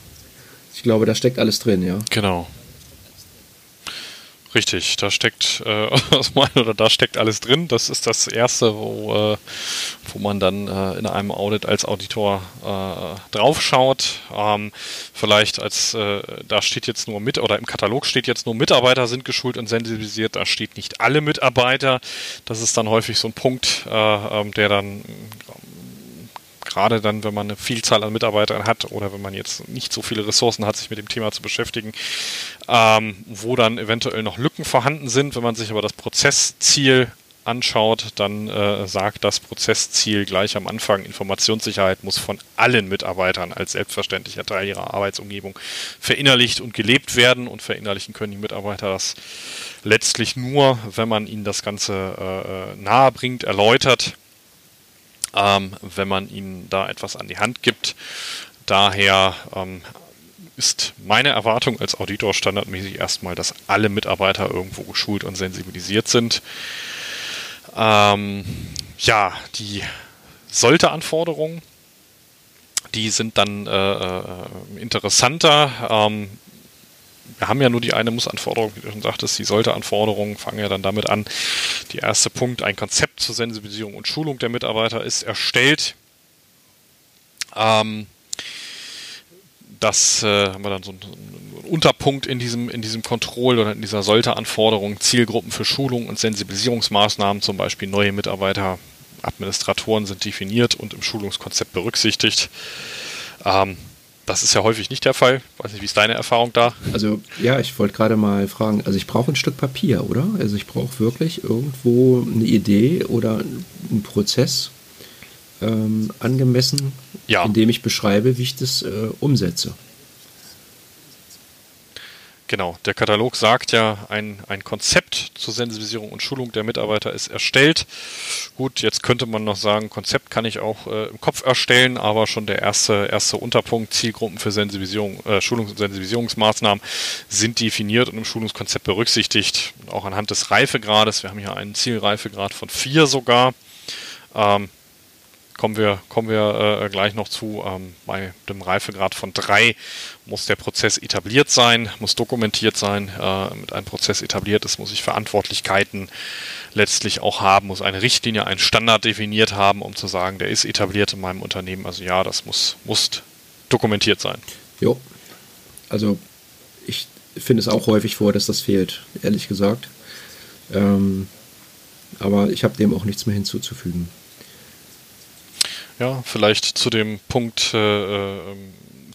Ich glaube, da steckt alles drin, ja. Genau. Richtig, da steckt äh, oder da steckt alles drin. Das ist das erste, wo, äh, wo man dann äh, in einem Audit als Auditor äh, draufschaut. Ähm, vielleicht als äh, da steht jetzt nur mit oder im Katalog steht jetzt nur Mitarbeiter sind geschult und sensibilisiert. Da steht nicht alle Mitarbeiter. Das ist dann häufig so ein Punkt, äh, ähm, der dann gerade dann, wenn man eine Vielzahl an Mitarbeitern hat oder wenn man jetzt nicht so viele Ressourcen hat, sich mit dem Thema zu beschäftigen, ähm, wo dann eventuell noch Lücken vorhanden sind. Wenn man sich aber das Prozessziel anschaut, dann äh, sagt das Prozessziel gleich am Anfang, Informationssicherheit muss von allen Mitarbeitern als selbstverständlicher Teil ihrer Arbeitsumgebung verinnerlicht und gelebt werden. Und verinnerlichen können die Mitarbeiter das letztlich nur, wenn man ihnen das Ganze äh, äh nahe bringt, erläutert ähm, wenn man ihnen da etwas an die Hand gibt. Daher ähm, ist meine Erwartung als Auditor standardmäßig erstmal, dass alle Mitarbeiter irgendwo geschult und sensibilisiert sind. Ähm, ja, die sollte Anforderungen, die sind dann äh, äh interessanter. Ähm, wir haben ja nur die eine Muss-Anforderung, wie du schon sagtest, die Sollte-Anforderungen fangen ja dann damit an. Der erste Punkt, ein Konzept zur Sensibilisierung und Schulung der Mitarbeiter ist erstellt. Ähm, das äh, haben wir dann so einen, Unterpunkt in diesem, in diesem Control oder in dieser Sollte-Anforderung, Zielgruppen für Schulung und Sensibilisierungsmaßnahmen, zum Beispiel neue Mitarbeiter, Administratoren sind definiert und im Schulungskonzept berücksichtigt. Ähm, das ist ja häufig nicht der Fall. Ich weiß nicht, wie ist deine Erfahrung da? Also ja, ich wollte gerade mal fragen, also ich brauche ein Stück Papier, oder? Also ich brauche wirklich irgendwo eine Idee oder einen Prozess ähm, angemessen, ja. in dem ich beschreibe, wie ich das äh, umsetze. Genau, der Katalog sagt ja, ein, ein Konzept zur Sensibilisierung und Schulung der Mitarbeiter ist erstellt. Gut, jetzt könnte man noch sagen, Konzept kann ich auch äh, im Kopf erstellen, aber schon der erste, erste Unterpunkt, Zielgruppen für Sensibilisierung, äh, Schulungs- und Sensibilisierungsmaßnahmen sind definiert und im Schulungskonzept berücksichtigt. Auch anhand des Reifegrades, wir haben hier einen Zielreifegrad von vier sogar. Ähm, kommen wir, kommen wir äh, gleich noch zu. Ähm, bei dem Reifegrad von drei muss der Prozess etabliert sein, muss dokumentiert sein. Äh, mit einem Prozess etabliert ist, muss ich Verantwortlichkeiten letztlich auch haben, muss eine Richtlinie, einen Standard definiert haben, um zu sagen, der ist etabliert in meinem Unternehmen. Also ja, das muss, muss dokumentiert sein. Jo. Also ich finde es auch häufig vor, dass das fehlt, ehrlich gesagt. Ähm, aber ich habe dem auch nichts mehr hinzuzufügen. Ja, vielleicht zu dem Punkt äh, äh,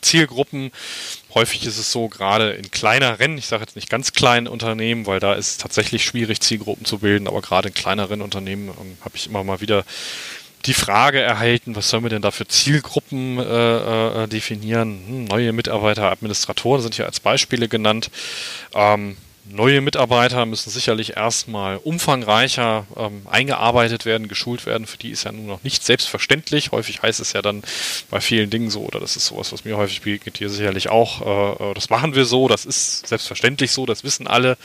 Zielgruppen. Häufig ist es so, gerade in kleineren, ich sage jetzt nicht ganz kleinen Unternehmen, weil da ist es tatsächlich schwierig, Zielgruppen zu bilden, aber gerade in kleineren Unternehmen ähm, habe ich immer mal wieder die Frage erhalten, was sollen wir denn da für Zielgruppen äh, äh, definieren? Hm, neue Mitarbeiter, Administratoren sind hier als Beispiele genannt. Ähm, Neue Mitarbeiter müssen sicherlich erstmal umfangreicher ähm, eingearbeitet werden, geschult werden. Für die ist ja nun noch nicht selbstverständlich. Häufig heißt es ja dann bei vielen Dingen so, oder das ist sowas, was mir häufig begegnet, hier sicherlich auch, äh, äh, das machen wir so, das ist selbstverständlich so, das wissen alle.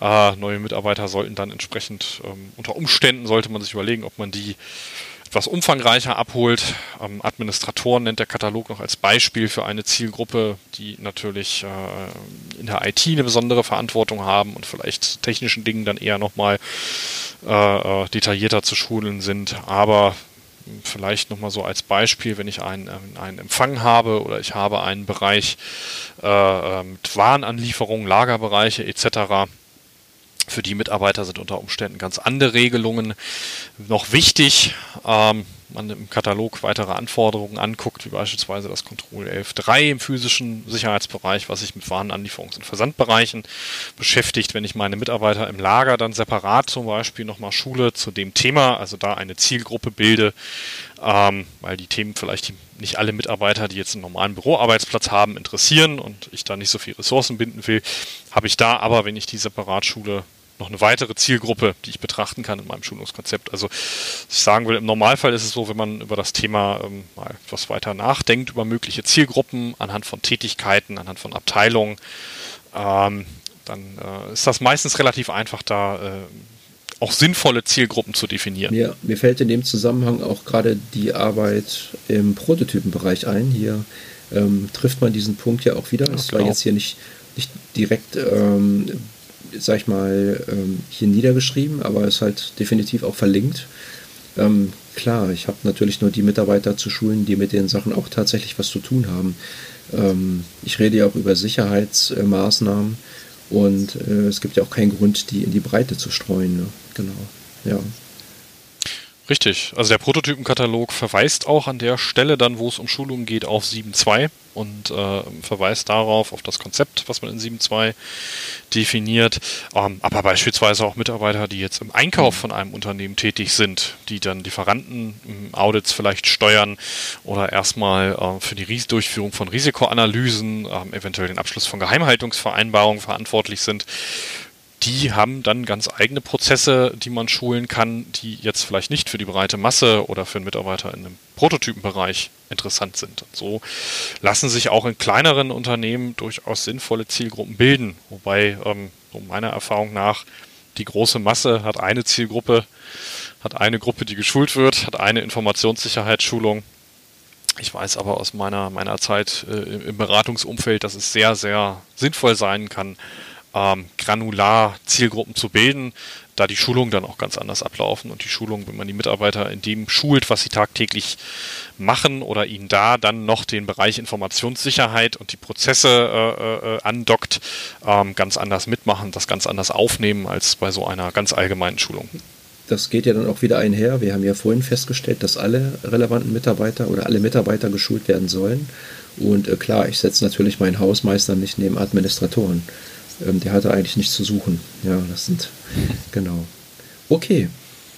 Äh, neue Mitarbeiter sollten dann entsprechend, ähm, unter Umständen sollte man sich überlegen, ob man die etwas umfangreicher abholt. Ähm, Administratoren nennt der Katalog noch als Beispiel für eine Zielgruppe, die natürlich äh, in der IT eine besondere Verantwortung haben und vielleicht technischen Dingen dann eher nochmal äh, äh, detaillierter zu schulen sind. Aber vielleicht nochmal so als Beispiel, wenn ich einen, einen Empfang habe oder ich habe einen Bereich äh, äh mit Warenanlieferungen, Lagerbereiche etc., für die Mitarbeiter sind unter Umständen ganz andere Regelungen noch wichtig. Ähm, man im Katalog weitere Anforderungen anguckt, wie beispielsweise das Control 11.3 im physischen Sicherheitsbereich, was sich mit Warenanlieferungs- und Versandbereichen beschäftigt. Wenn ich meine Mitarbeiter im Lager dann separat zum Beispiel nochmal schule zu dem Thema, also da eine Zielgruppe bilde, ähm, weil die Themen vielleicht nicht alle Mitarbeiter, die jetzt einen normalen Büroarbeitsplatz haben, interessieren und ich da nicht so viel Ressourcen binden will, habe ich da aber, wenn ich die separat schule, noch eine weitere Zielgruppe, die ich betrachten kann in meinem Schulungskonzept. Also ich sagen will, im Normalfall ist es so, wenn man über das Thema ähm, mal etwas weiter nachdenkt, über mögliche Zielgruppen anhand von Tätigkeiten, anhand von Abteilungen, ähm, dann äh, ist das meistens relativ einfach, da äh, auch sinnvolle Zielgruppen zu definieren. Ja, mir fällt in dem Zusammenhang auch gerade die Arbeit im Prototypenbereich ein. Hier ähm, trifft man diesen Punkt ja auch wieder. Das ja, war genau. jetzt hier nicht, nicht direkt ähm, sag ich mal, ähm, hier niedergeschrieben, aber ist halt definitiv auch verlinkt. Ähm, klar, ich habe natürlich nur die Mitarbeiter zu schulen, die mit den Sachen auch tatsächlich was zu tun haben. Ähm, ich rede ja auch über Sicherheitsmaßnahmen und äh, es gibt ja auch keinen Grund, die in die Breite zu streuen. Ne? Genau, ja. Richtig. Also der Prototypenkatalog verweist auch an der Stelle dann, wo es um Schulungen geht, auf 7.2 und äh, verweist darauf, auf das Konzept, was man in 7.2 definiert. Ähm, aber beispielsweise auch Mitarbeiter, die jetzt im Einkauf von einem Unternehmen tätig sind, die dann Lieferanten-Audits vielleicht steuern oder erstmal äh, für die Ries Durchführung von Risikoanalysen, äh, eventuell den Abschluss von Geheimhaltungsvereinbarungen verantwortlich sind die haben dann ganz eigene Prozesse, die man schulen kann, die jetzt vielleicht nicht für die breite Masse oder für einen Mitarbeiter in einem Prototypenbereich interessant sind. Und so lassen sich auch in kleineren Unternehmen durchaus sinnvolle Zielgruppen bilden, wobei ähm, so meiner Erfahrung nach die große Masse hat eine Zielgruppe, hat eine Gruppe, die geschult wird, hat eine Informationssicherheitsschulung. Ich weiß aber aus meiner, meiner Zeit äh, im Beratungsumfeld, dass es sehr, sehr sinnvoll sein kann, ähm, granular Zielgruppen zu bilden, da die Schulungen dann auch ganz anders ablaufen und die Schulungen, wenn man die Mitarbeiter in dem schult, was sie tagtäglich machen oder ihnen da dann noch den Bereich Informationssicherheit und die Prozesse äh, äh, andockt, ähm, ganz anders mitmachen, das ganz anders aufnehmen als bei so einer ganz allgemeinen Schulung. Das geht ja dann auch wieder einher. Wir haben ja vorhin festgestellt, dass alle relevanten Mitarbeiter oder alle Mitarbeiter geschult werden sollen. Und äh, klar, ich setze natürlich meinen Hausmeister nicht neben Administratoren ähm, der hatte eigentlich nichts zu suchen. Ja, das sind, genau. Okay.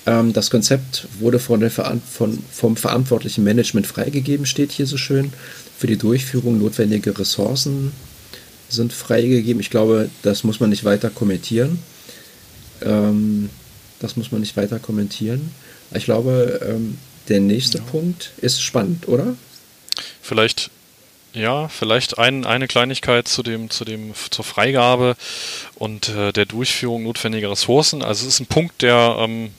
Ähm, das Konzept wurde von der von, vom verantwortlichen Management freigegeben, steht hier so schön. Für die Durchführung notwendige Ressourcen sind freigegeben. Ich glaube, das muss man nicht weiter kommentieren. Ähm, das muss man nicht weiter kommentieren. Ich glaube, ähm, der nächste ja. Punkt ist spannend, oder? Vielleicht ja, vielleicht ein, eine Kleinigkeit zu dem, zu dem, zur Freigabe und äh, der Durchführung notwendiger Ressourcen. Also es ist ein Punkt, der, ähm,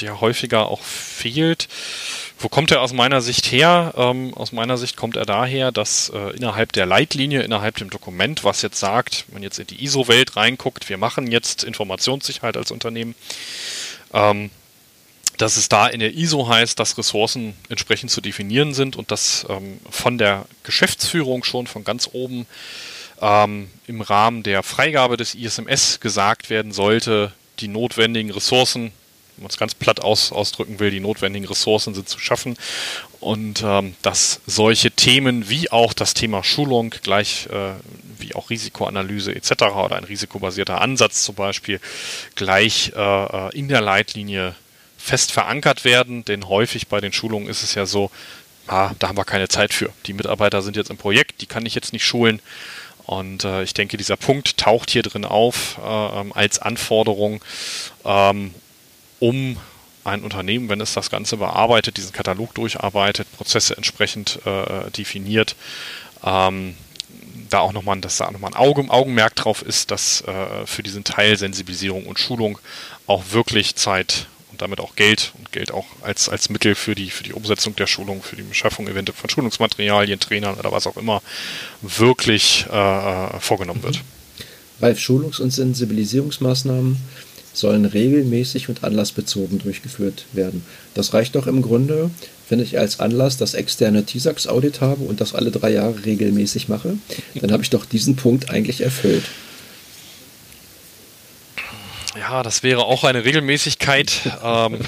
der häufiger auch fehlt. wo kommt er aus meiner Sicht her? Ähm, aus meiner Sicht kommt er daher, dass äh, innerhalb der Leitlinie, innerhalb dem Dokument, was jetzt sagt, wenn man jetzt in die ISO-Welt reinguckt, wir machen jetzt Informationssicherheit als Unternehmen, ähm, dass es da in der ISO heißt, dass Ressourcen entsprechend zu definieren sind und dass ähm, von der Geschäftsführung schon von ganz oben ähm, im Rahmen der Freigabe des ISMS gesagt werden sollte, die notwendigen Ressourcen, wenn man es ganz platt aus, ausdrücken will, die notwendigen Ressourcen sind zu schaffen und ähm, dass solche Themen wie auch das Thema Schulung gleich äh, wie auch Risikoanalyse etc. oder ein risikobasierter Ansatz zum Beispiel gleich äh, äh in der Leitlinie fest verankert werden, denn häufig bei den Schulungen ist es ja so, ah, da haben wir keine Zeit für. Die Mitarbeiter sind jetzt im Projekt, die kann ich jetzt nicht schulen. Und äh, ich denke, dieser Punkt taucht hier drin auf äh, ähm, als Anforderung, ähm, um ein Unternehmen, wenn es das Ganze bearbeitet, diesen Katalog durcharbeitet, Prozesse entsprechend äh, definiert, ähm, da auch nochmal, da nochmal ein Auge, Augenmerk drauf ist, dass äh, für diesen Teil Sensibilisierung und Schulung auch wirklich Zeit damit auch Geld und Geld auch als, als Mittel für die, für die Umsetzung der Schulung, für die Beschaffung eventuell von Schulungsmaterialien, Trainern oder was auch immer wirklich äh, vorgenommen wird. Bei Schulungs- und Sensibilisierungsmaßnahmen sollen regelmäßig und anlassbezogen durchgeführt werden. Das reicht doch im Grunde, wenn ich als Anlass das externe TISAX-Audit habe und das alle drei Jahre regelmäßig mache, dann habe ich doch diesen Punkt eigentlich erfüllt. Ja, das wäre auch eine Regelmäßigkeit. ähm,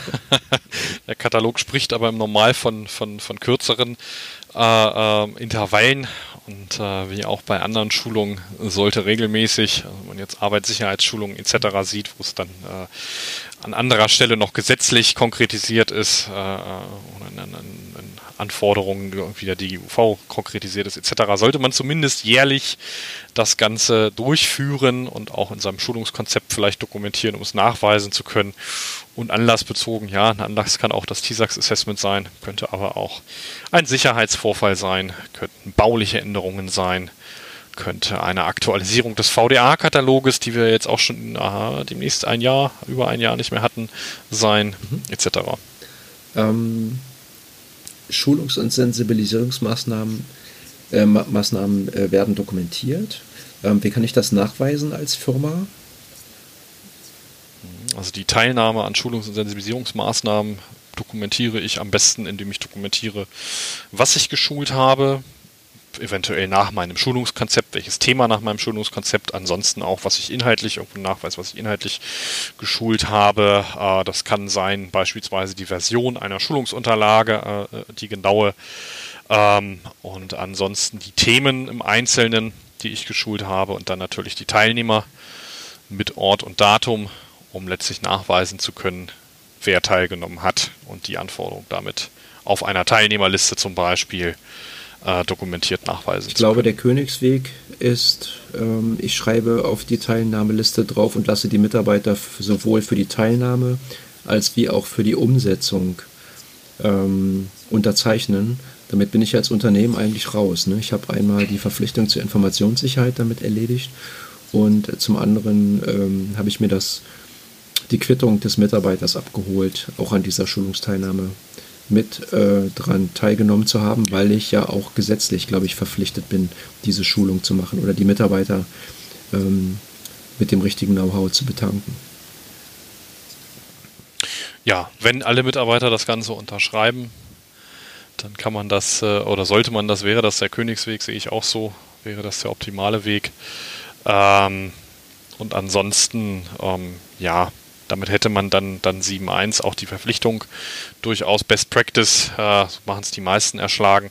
der Katalog spricht aber im Normal von, von, von kürzeren äh, äh, Intervallen und äh, wie auch bei anderen Schulungen sollte regelmäßig, also wenn man jetzt Arbeitssicherheitsschulungen etc. sieht, wo es dann äh, an anderer Stelle noch gesetzlich konkretisiert ist äh, äh, oder in, in, in Anforderungen wie der DGUV konkretisiert ist etc., sollte man zumindest jährlich das Ganze durchführen und auch in seinem Schulungskonzept vielleicht dokumentieren, um es nachweisen zu können. Und anlassbezogen, ja, ein Anlass kann auch das TISAX-Assessment sein, könnte aber auch ein Sicherheitsvorfall sein, könnten bauliche Änderungen sein, könnte eine Aktualisierung des VDA-Kataloges, die wir jetzt auch schon aha, demnächst ein Jahr, über ein Jahr nicht mehr hatten, sein, mhm. etc. Ähm, Schulungs- und Sensibilisierungsmaßnahmen äh, Maßnahmen, äh, werden dokumentiert. Ähm, wie kann ich das nachweisen als Firma? Also die Teilnahme an Schulungs- und Sensibilisierungsmaßnahmen dokumentiere ich am besten, indem ich dokumentiere, was ich geschult habe, eventuell nach meinem Schulungskonzept, welches Thema nach meinem Schulungskonzept, ansonsten auch, was ich inhaltlich, irgendwo nachweis, was ich inhaltlich geschult habe. Äh, das kann sein beispielsweise die Version einer Schulungsunterlage, äh, die genaue ähm, und ansonsten die Themen im Einzelnen, die ich geschult habe und dann natürlich die Teilnehmer mit Ort und Datum, um letztlich nachweisen zu können, wer teilgenommen hat und die Anforderung damit auf einer Teilnehmerliste zum Beispiel dokumentiert nachweisen. Ich glaube, der Königsweg ist, ähm, ich schreibe auf die Teilnahmeliste drauf und lasse die Mitarbeiter sowohl für die Teilnahme als wie auch für die Umsetzung ähm, unterzeichnen. Damit bin ich als Unternehmen eigentlich raus. Ne? Ich habe einmal die Verpflichtung zur Informationssicherheit damit erledigt und zum anderen ähm, habe ich mir das die Quittung des Mitarbeiters abgeholt, auch an dieser Schulungsteilnahme mit äh, daran teilgenommen zu haben, weil ich ja auch gesetzlich, glaube ich, verpflichtet bin, diese Schulung zu machen oder die Mitarbeiter ähm, mit dem richtigen Know-how zu betanken. Ja, wenn alle Mitarbeiter das Ganze unterschreiben, dann kann man das, äh, oder sollte man das, wäre das der Königsweg, sehe ich auch so, wäre das der optimale Weg. Ähm, und ansonsten, ähm, ja, damit hätte man dann, dann 7.1 auch die Verpflichtung durchaus Best Practice, äh, so machen es die meisten, erschlagen.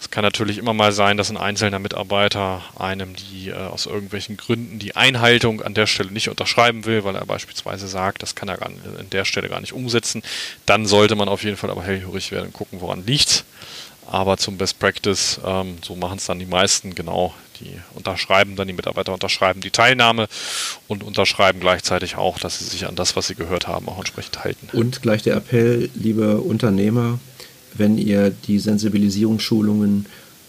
Es kann natürlich immer mal sein, dass ein einzelner Mitarbeiter einem die äh, aus irgendwelchen Gründen die Einhaltung an der Stelle nicht unterschreiben will, weil er beispielsweise sagt, das kann er an der Stelle gar nicht umsetzen. Dann sollte man auf jeden Fall aber hellhörig werden und gucken, woran liegt aber zum Best Practice, ähm, so machen es dann die meisten, genau, die unterschreiben dann, die Mitarbeiter unterschreiben die Teilnahme und unterschreiben gleichzeitig auch, dass sie sich an das, was sie gehört haben, auch entsprechend halten. Und gleich der Appell, liebe Unternehmer, wenn ihr die Sensibilisierungsschulungen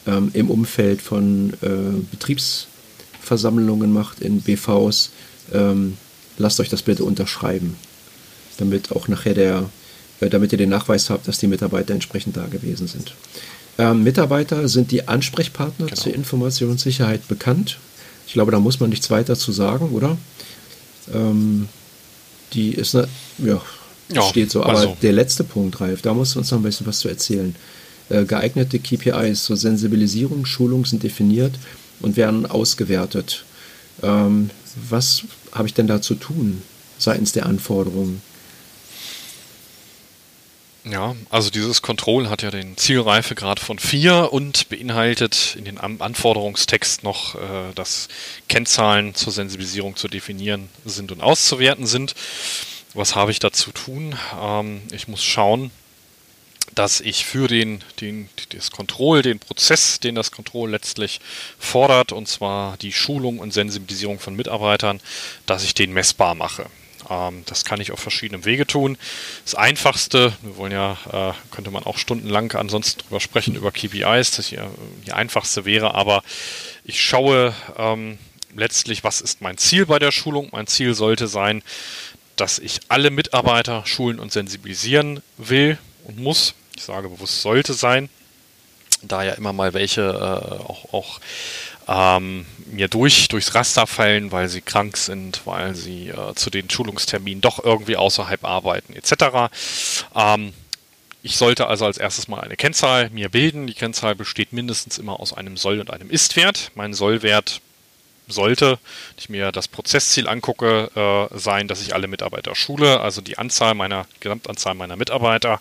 ähm, im Umfeld von äh, Betriebsversammlungen macht, in BVs, ähm, lasst euch das bitte unterschreiben, damit auch nachher der äh, damit ihr den Nachweis habt, dass die Mitarbeiter entsprechend da gewesen sind. Ähm, Mitarbeiter sind die Ansprechpartner genau. zur Informationssicherheit bekannt. Ich glaube, da muss man nichts weiter zu sagen, oder? Ähm, die ist, ne, ja, ja, steht so. Aber also. der letzte Punkt, Ralf, da musst du uns noch ein bisschen was zu erzählen. Äh, geeignete KPIs zur Sensibilisierung, Schulung sind definiert und werden ausgewertet. Ähm, was habe ich denn da zu tun seitens der Anforderungen? Ja, also dieses Control hat ja den Zielreifegrad von 4 und beinhaltet in den Anforderungstext noch, äh, dass Kennzahlen zur Sensibilisierung zu definieren sind und auszuwerten sind. Was habe ich da zu tun? Ähm, ich muss schauen, dass ich für den, den, das Control, den Prozess, den das Control letztlich fordert, und zwar die Schulung und Sensibilisierung von Mitarbeitern, dass ich den messbar mache. Ähm, das kann ich auf verschiedenen Wege tun. Das einfachste, wir wollen ja, äh, könnte man auch stundenlang ansonsten drüber sprechen, über KPIs, das hier die einfachste wäre, aber ich schaue ähm, letztlich, was ist mein Ziel bei der Schulung. Mein Ziel sollte sein, dass ich alle Mitarbeiter schulen und sensibilisieren will und muss ich sage bewusst sollte sein, da ja immer mal welche äh, auch, auch ähm, mir durch, durchs Raster fallen, weil sie krank sind, weil sie äh, zu den Schulungsterminen doch irgendwie außerhalb arbeiten, etc. Ähm, ich sollte also als erstes mal eine Kennzahl mir bilden. Die Kennzahl besteht mindestens immer aus einem Soll- und einem Ist-Wert. Mein Sollwert sollte, wenn ich mir das Prozessziel angucke, äh, sein, dass ich alle Mitarbeiter schule, also die Anzahl meiner, Gesamtanzahl meiner Mitarbeiter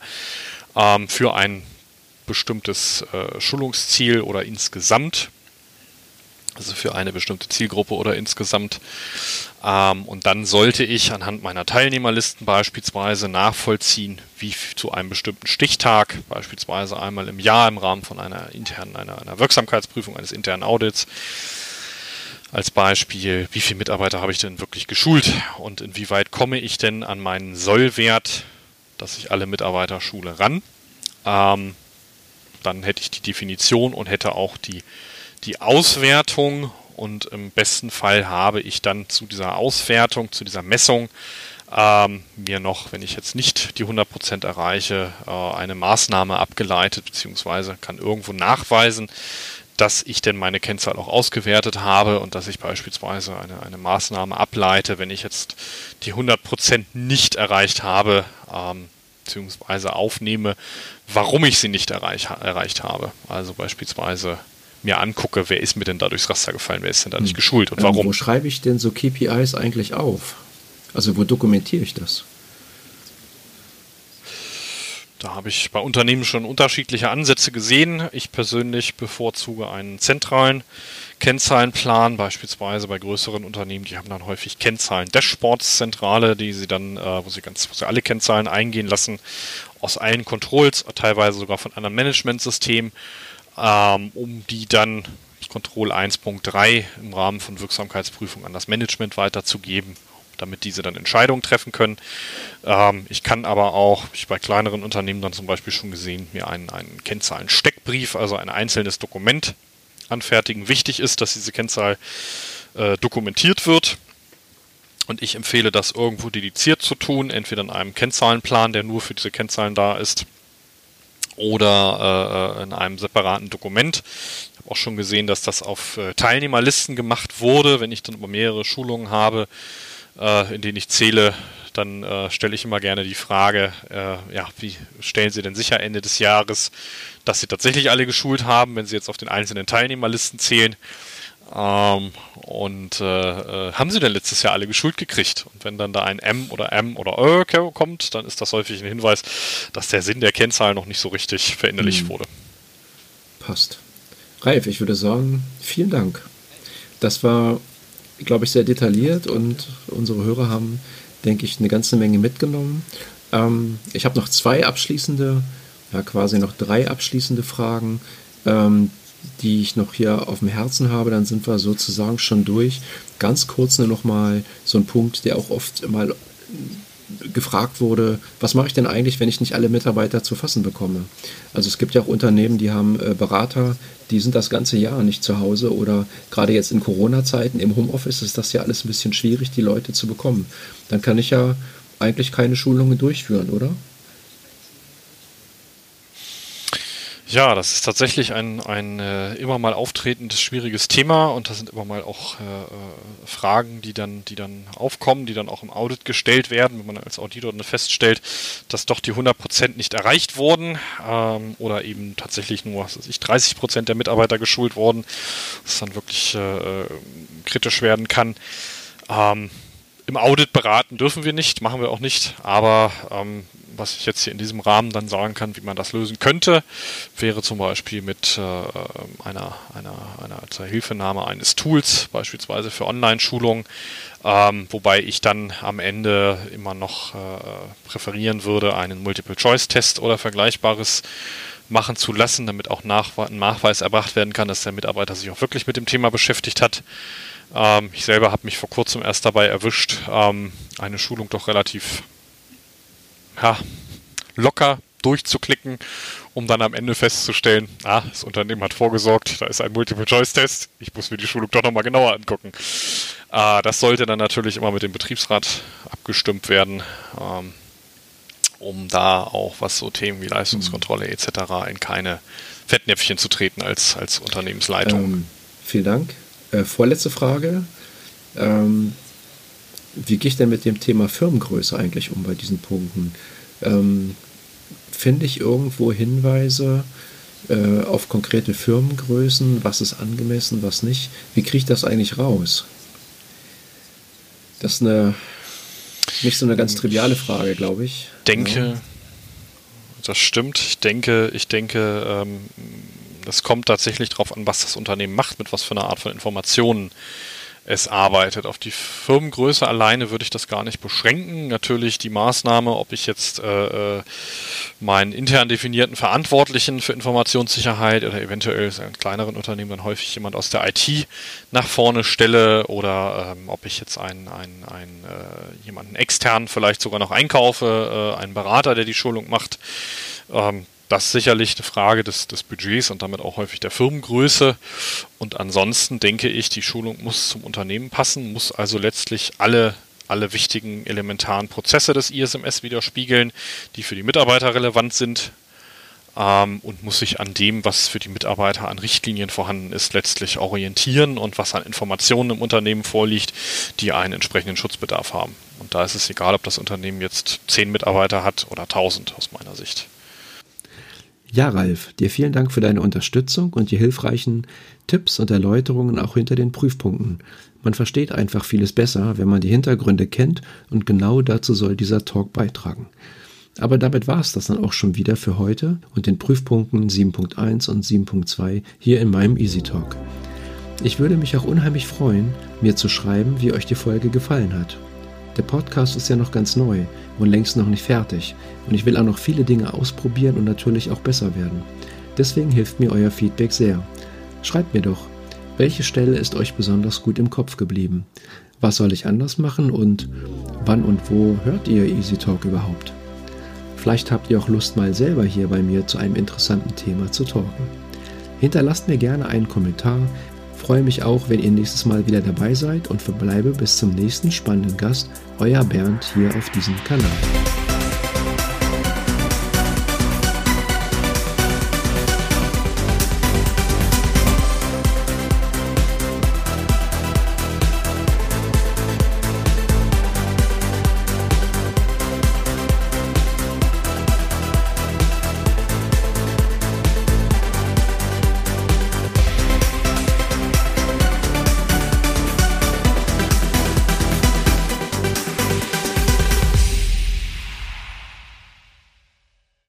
ähm, für ein bestimmtes äh, Schulungsziel oder insgesamt, also für eine bestimmte Zielgruppe oder insgesamt. Ähm, und dann sollte ich anhand meiner Teilnehmerlisten beispielsweise nachvollziehen, wie zu einem bestimmten Stichtag, beispielsweise einmal im Jahr im Rahmen von einer internen, einer, einer Wirksamkeitsprüfung, eines internen Audits, als Beispiel, wie viele Mitarbeiter habe ich denn wirklich geschult und inwieweit komme ich denn an meinen Sollwert dass ich alle Mitarbeiter schule ran. Ähm, dann hätte ich die Definition und hätte auch die, die Auswertung und im besten Fall habe ich dann zu dieser Auswertung, zu dieser Messung ähm, mir noch, wenn ich jetzt nicht die 100% erreiche, äh, eine Maßnahme abgeleitet, beziehungsweise kann irgendwo nachweisen, dass ich denn meine Kennzahl auch ausgewertet habe und dass ich beispielsweise eine, eine Maßnahme ableite, wenn ich jetzt die 100% nicht erreicht habe, ähm, beziehungsweise aufnehme, warum ich sie nicht erreich, erreicht habe. Also beispielsweise mir angucke, wer ist mir denn da durchs Raster gefallen, wer ist denn da nicht hm. geschult und warum. Ähm, wo schreibe ich denn so KPIs eigentlich auf? Also wo dokumentiere ich das? Da habe ich bei Unternehmen schon unterschiedliche Ansätze gesehen. Ich persönlich bevorzuge einen zentralen Kennzahlenplan, beispielsweise bei größeren Unternehmen, die haben dann häufig Kennzahlen Dashboards zentrale, die sie dann, äh, wo sie ganz, wo sie alle Kennzahlen eingehen lassen, aus allen Controls, teilweise sogar von anderen Managementsystemen, ähm, um die dann Control 1.3 im Rahmen von Wirksamkeitsprüfung an das Management weiterzugeben damit diese dann Entscheidungen treffen können. Ähm, ich kann aber auch, ich bei kleineren Unternehmen dann zum Beispiel schon gesehen, mir einen, einen Kennzahlen-Steckbrief, also ein einzelnes Dokument anfertigen. Wichtig ist, dass diese Kennzahl äh, dokumentiert wird. Und ich empfehle das irgendwo dediziert zu tun, entweder in einem Kennzahlenplan, der nur für diese Kennzahlen da ist, oder äh, in einem separaten Dokument. Ich habe auch schon gesehen, dass das auf äh, Teilnehmerlisten gemacht wurde. Wenn ich dann über mehrere Schulungen habe, äh, in denen ich zähle, dann äh, stelle ich immer gerne die Frage, äh, ja, wie stellen Sie denn sicher Ende des Jahres, dass Sie tatsächlich alle geschult haben, wenn Sie jetzt auf den einzelnen Teilnehmerlisten zählen? Ähm, und äh, äh, haben Sie denn letztes Jahr alle geschult gekriegt? Und wenn dann da ein M oder M oder Ö kommt, dann ist das häufig ein Hinweis, dass der Sinn der Kennzahl noch nicht so richtig verinnerlicht mhm. wurde. Passt. Ralf, ich würde sagen, vielen Dank. Das war glaube ich, sehr detailliert und unsere Hörer haben, denke ich, eine ganze Menge mitgenommen. Ähm, ich habe noch zwei abschließende, ja quasi noch drei abschließende Fragen, ähm, die ich noch hier auf dem Herzen habe. Dann sind wir sozusagen schon durch. Ganz kurz nur noch mal so ein Punkt, der auch oft mal gefragt wurde, was mache ich denn eigentlich, wenn ich nicht alle Mitarbeiter zu fassen bekomme? Also es gibt ja auch Unternehmen, die haben äh, Berater, die sind das ganze Jahr nicht zu Hause oder gerade jetzt in Corona-Zeiten im Homeoffice ist das ja alles ein bisschen schwierig, die Leute zu bekommen. Dann kann ich ja eigentlich keine Schulungen durchführen, oder? Ja, das ist tatsächlich ein, ein äh, immer mal auftretendes schwieriges Thema und das sind immer mal auch äh, äh, Fragen, die dann, die dann aufkommen, die dann auch im Audit gestellt werden, wenn man als Auditor feststellt, dass doch die 100% nicht erreicht wurden ähm, oder eben tatsächlich nur was ich, 30% der Mitarbeiter geschult wurden, was dann wirklich äh, äh, kritisch werden kann. Ähm, Im Audit beraten dürfen wir nicht, machen wir auch nicht, aber ähm, was ich jetzt hier in diesem Rahmen dann sagen kann, wie man das lösen könnte, wäre zum Beispiel mit äh, einer, einer, einer zur Hilfenahme eines Tools, beispielsweise für Online-Schulungen, ähm, wobei ich dann am Ende immer noch äh, präferieren würde, einen Multiple-Choice-Test oder Vergleichbares machen zu lassen, damit auch nach, ein Nachweis erbracht werden kann, dass der Mitarbeiter sich auch wirklich mit dem Thema beschäftigt hat. Ähm, ich selber habe mich vor kurzem erst dabei erwischt, ähm, eine Schulung doch relativ ja, locker durchzuklicken, um dann am Ende festzustellen, ah, das Unternehmen hat vorgesorgt, da ist ein Multiple-Choice-Test, ich muss mir die Schulung doch nochmal genauer angucken. Äh, das sollte dann natürlich immer mit dem Betriebsrat abgestimmt werden, ähm, um da auch was so Themen wie Leistungskontrolle etc. in keine Fettnäpfchen zu treten als, als Unternehmensleitung. Ähm, vielen Dank. Äh, vorletzte Frage. Ähm, wie gehe ich denn mit dem Thema Firmengröße eigentlich um bei diesen Punkten? Ähm, Finde ich irgendwo Hinweise äh, auf konkrete Firmengrößen, was ist angemessen, was nicht? Wie kriege ich das eigentlich raus? Das ist eine nicht so eine ganz triviale Frage, glaube ich. Denke, ja. das stimmt. Ich denke, ich denke, ähm, das kommt tatsächlich darauf an, was das Unternehmen macht, mit was für einer Art von Informationen es arbeitet. Auf die Firmengröße alleine würde ich das gar nicht beschränken. Natürlich die Maßnahme, ob ich jetzt äh, äh meinen intern definierten Verantwortlichen für Informationssicherheit oder eventuell in kleineren Unternehmen dann häufig jemand aus der IT nach vorne stelle oder ähm, ob ich jetzt einen, einen, einen äh, jemanden extern vielleicht sogar noch einkaufe, äh, einen Berater, der die Schulung macht. Ähm, das ist sicherlich eine Frage des, des Budgets und damit auch häufig der Firmengröße. Und ansonsten denke ich, die Schulung muss zum Unternehmen passen, muss also letztlich alle, alle wichtigen elementaren Prozesse des ISMS widerspiegeln, die für die Mitarbeiter relevant sind. Ähm, und muss sich an dem, was für die Mitarbeiter an Richtlinien vorhanden ist, letztlich orientieren und was an Informationen im Unternehmen vorliegt, die einen entsprechenden Schutzbedarf haben. Und da ist es egal, ob das Unternehmen jetzt zehn Mitarbeiter hat oder tausend aus meiner Sicht. Ja, Ralf, dir vielen Dank für deine Unterstützung und die hilfreichen Tipps und Erläuterungen auch hinter den Prüfpunkten. Man versteht einfach vieles besser, wenn man die Hintergründe kennt und genau dazu soll dieser Talk beitragen. Aber damit war es das dann auch schon wieder für heute und den Prüfpunkten 7.1 und 7.2 hier in meinem Easy Talk. Ich würde mich auch unheimlich freuen, mir zu schreiben, wie euch die Folge gefallen hat. Der Podcast ist ja noch ganz neu und längst noch nicht fertig. Und ich will auch noch viele Dinge ausprobieren und natürlich auch besser werden. Deswegen hilft mir euer Feedback sehr. Schreibt mir doch, welche Stelle ist euch besonders gut im Kopf geblieben? Was soll ich anders machen und wann und wo hört ihr Easy Talk überhaupt? Vielleicht habt ihr auch Lust, mal selber hier bei mir zu einem interessanten Thema zu talken. Hinterlasst mir gerne einen Kommentar. Freue mich auch, wenn ihr nächstes Mal wieder dabei seid und verbleibe bis zum nächsten spannenden Gast, euer Bernd hier auf diesem Kanal.